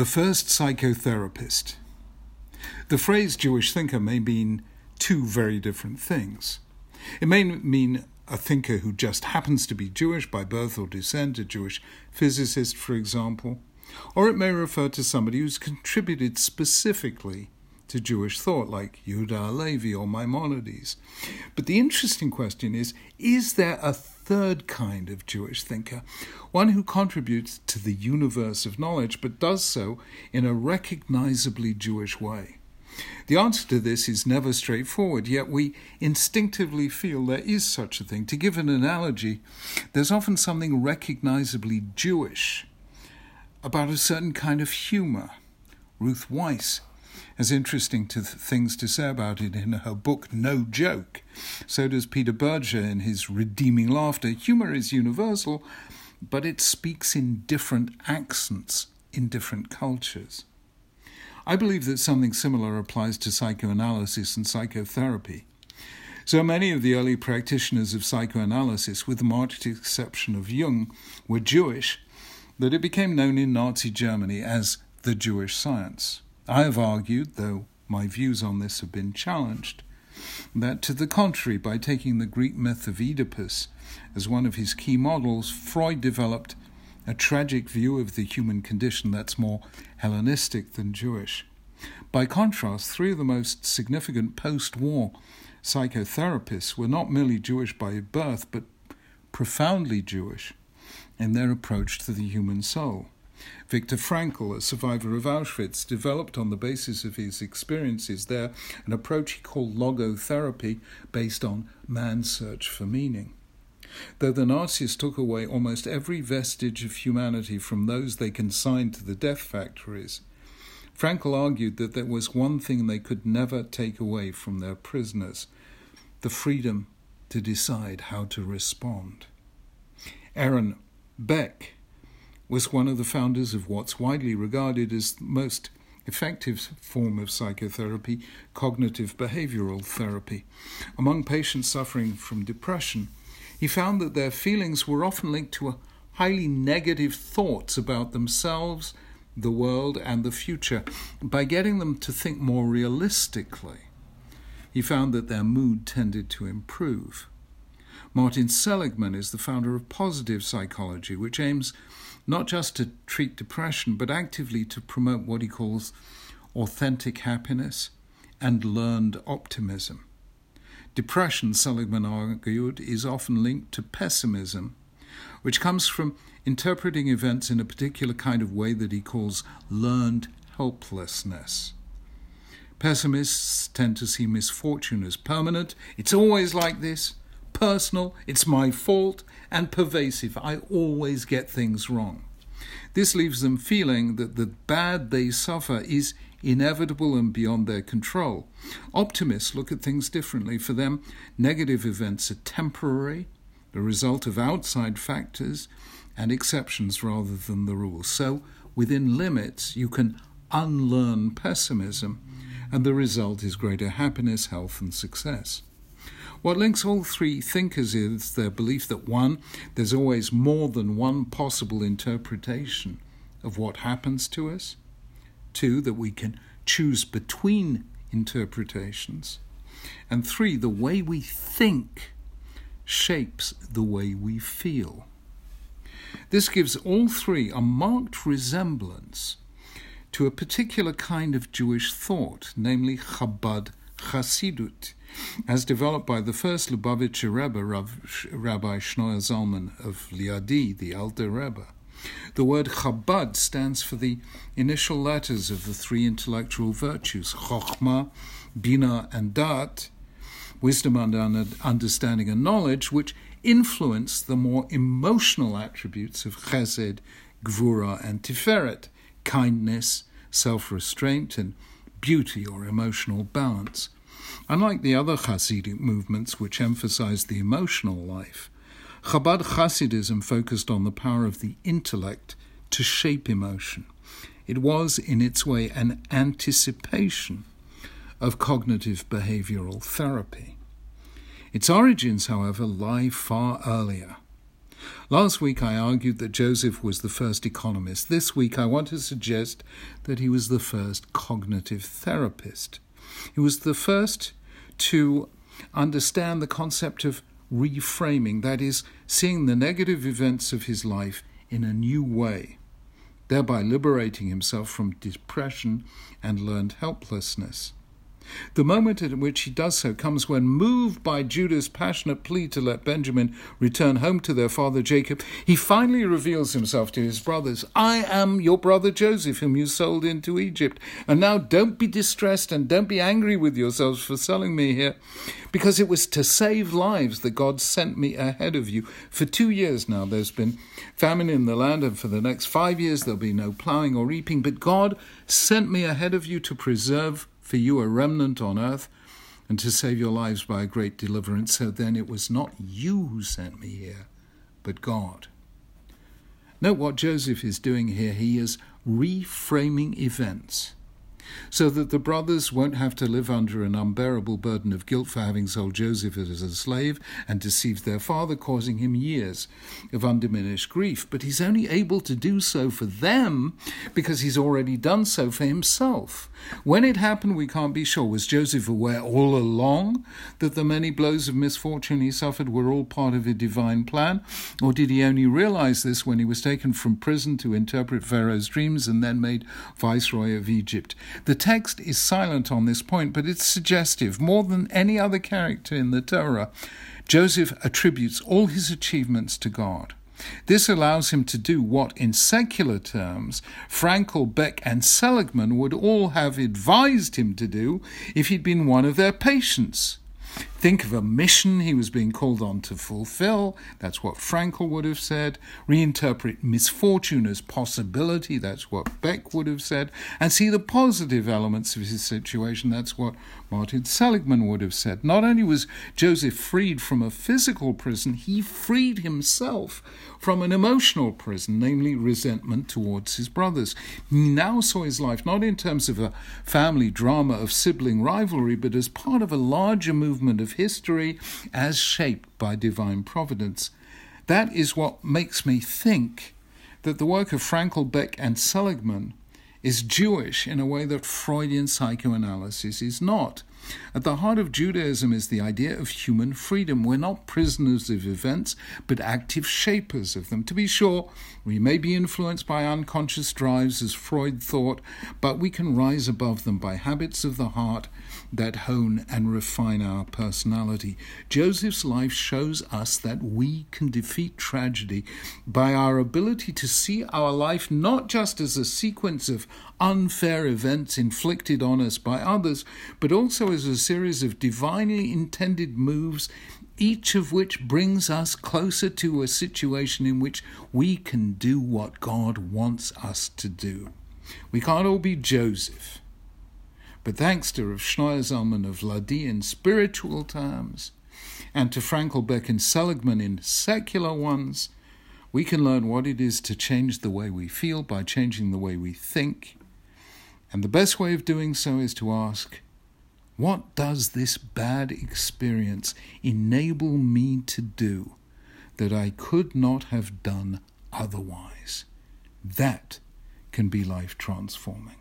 The first psychotherapist. The phrase Jewish thinker may mean two very different things. It may mean a thinker who just happens to be Jewish by birth or descent, a Jewish physicist, for example, or it may refer to somebody who's contributed specifically to Jewish thought, like Yehuda Halevi or Maimonides. But the interesting question is is there a third kind of Jewish thinker, one who contributes to the universe of knowledge but does so in a recognizably Jewish way? The answer to this is never straightforward, yet we instinctively feel there is such a thing. To give an analogy, there's often something recognizably Jewish about a certain kind of humor. Ruth Wisse has interesting to th- things to say about it in her book No Joke. So does Peter Berger in his Redeeming Laughter. Humor is universal, but it speaks in different accents in different cultures. I believe that something similar applies to psychoanalysis and psychotherapy. So many of the early practitioners of psychoanalysis, with the marked exception of Jung, were Jewish that it became known in Nazi Germany as the Jewish science. I have argued, though my views on this have been challenged, that to the contrary, by taking the Greek myth of Oedipus as one of his key models, Freud developed a tragic view of the human condition that's more Hellenistic than Jewish. By contrast, three of the most significant post war psychotherapists were not merely Jewish by birth, but profoundly Jewish in their approach to the human soul. Viktor Frankl, a survivor of Auschwitz, developed on the basis of his experiences there an approach he called logotherapy based on man's search for meaning. Though the Nazis took away almost every vestige of humanity from those they consigned to the death factories, Frankl argued that there was one thing they could never take away from their prisoners the freedom to decide how to respond. Aaron Beck was one of the founders of what's widely regarded as the most effective form of psychotherapy, cognitive behavioral therapy. Among patients suffering from depression, he found that their feelings were often linked to highly negative thoughts about themselves, the world, and the future. By getting them to think more realistically, he found that their mood tended to improve. Martin Seligman is the founder of positive psychology, which aims not just to treat depression, but actively to promote what he calls authentic happiness and learned optimism. Depression, Seligman argued, is often linked to pessimism, which comes from interpreting events in a particular kind of way that he calls learned helplessness. Pessimists tend to see misfortune as permanent. It's always like this personal, it's my fault, and pervasive. I always get things wrong. This leaves them feeling that the bad they suffer is inevitable and beyond their control. Optimists look at things differently. For them, negative events are temporary, the result of outside factors, and exceptions rather than the rule. So, within limits, you can unlearn pessimism, and the result is greater happiness, health, and success. What links all three thinkers is their belief that one, there's always more than one possible interpretation of what happens to us. Two, that we can choose between interpretations. And three, the way we think shapes the way we feel. This gives all three a marked resemblance to a particular kind of Jewish thought, namely Chabad Chassidut, as developed by the first Lubavitcher Rebbe, Rabbi Shneur Zalman of Liadi, the Alter Rebbe. The word Chabad stands for the initial letters of the three intellectual virtues, Chokhmah, Bina, and Dat, wisdom and understanding and knowledge, which influence the more emotional attributes of Chesed, Gvura, and Tiferet, kindness, self restraint, and beauty or emotional balance. Unlike the other Hasidic movements which emphasized the emotional life, Chabad Hasidism focused on the power of the intellect to shape emotion. It was, in its way, an anticipation of cognitive behavioral therapy. Its origins, however, lie far earlier. Last week I argued that Joseph was the first economist. This week I want to suggest that he was the first cognitive therapist. He was the first to understand the concept of reframing, that is, seeing the negative events of his life in a new way, thereby liberating himself from depression and learned helplessness. The moment at which he does so comes when, moved by Judah's passionate plea to let Benjamin return home to their father Jacob, he finally reveals himself to his brothers I am your brother Joseph, whom you sold into Egypt. And now don't be distressed and don't be angry with yourselves for selling me here, because it was to save lives that God sent me ahead of you. For two years now there's been famine in the land, and for the next five years there'll be no ploughing or reaping, but God sent me ahead of you to preserve for you a remnant on earth, and to save your lives by a great deliverance. So then it was not you who sent me here, but God. Note what Joseph is doing here. He is reframing events so that the brothers won't have to live under an unbearable burden of guilt for having sold Joseph as a slave and deceived their father, causing him years of undiminished grief. But he's only able to do so for them because he's already done so for himself. When it happened, we can't be sure. Was Joseph aware all along that the many blows of misfortune he suffered were all part of a divine plan? Or did he only realize this when he was taken from prison to interpret Pharaoh's dreams and then made viceroy of Egypt? The text is silent on this point, but it's suggestive. More than any other character in the Torah, Joseph attributes all his achievements to God. This allows him to do what, in secular terms, Frankl, Beck, and Seligman would all have advised him to do if he'd been one of their patients. Think of a mission he was being called on to fulfill. That's what Frankl would have said. Reinterpret misfortune as possibility. That's what Beck would have said. And see the positive elements of his situation. That's what Martin Seligman would have said. Not only was Joseph freed from a physical prison, he freed himself from an emotional prison, namely resentment towards his brothers. He now saw his life not in terms of a family drama of sibling rivalry, but as part of a larger movement of of history as shaped by divine providence. That is what makes me think that the work of Frankl, Beck, and Seligman is Jewish in a way that Freudian psychoanalysis is not. At the heart of Judaism is the idea of human freedom. We're not prisoners of events, but active shapers of them. To be sure, we may be influenced by unconscious drives, as Freud thought, but we can rise above them by habits of the heart that hone and refine our personality. Joseph's life shows us that we can defeat tragedy by our ability to see our life not just as a sequence of unfair events inflicted on us by others, but also as a series of divinely intended moves each of which brings us closer to a situation in which we can do what God wants us to do. We can't all be Joseph. But thanks to Rav Shneur Zalman of Liadi in spiritual terms, and to Frankl Beck and Seligman in secular ones, we can learn what it is to change the way we feel by changing the way we think. And the best way of doing so is to ask, what does this bad experience enable me to do that I could not have done otherwise? That can be life transforming.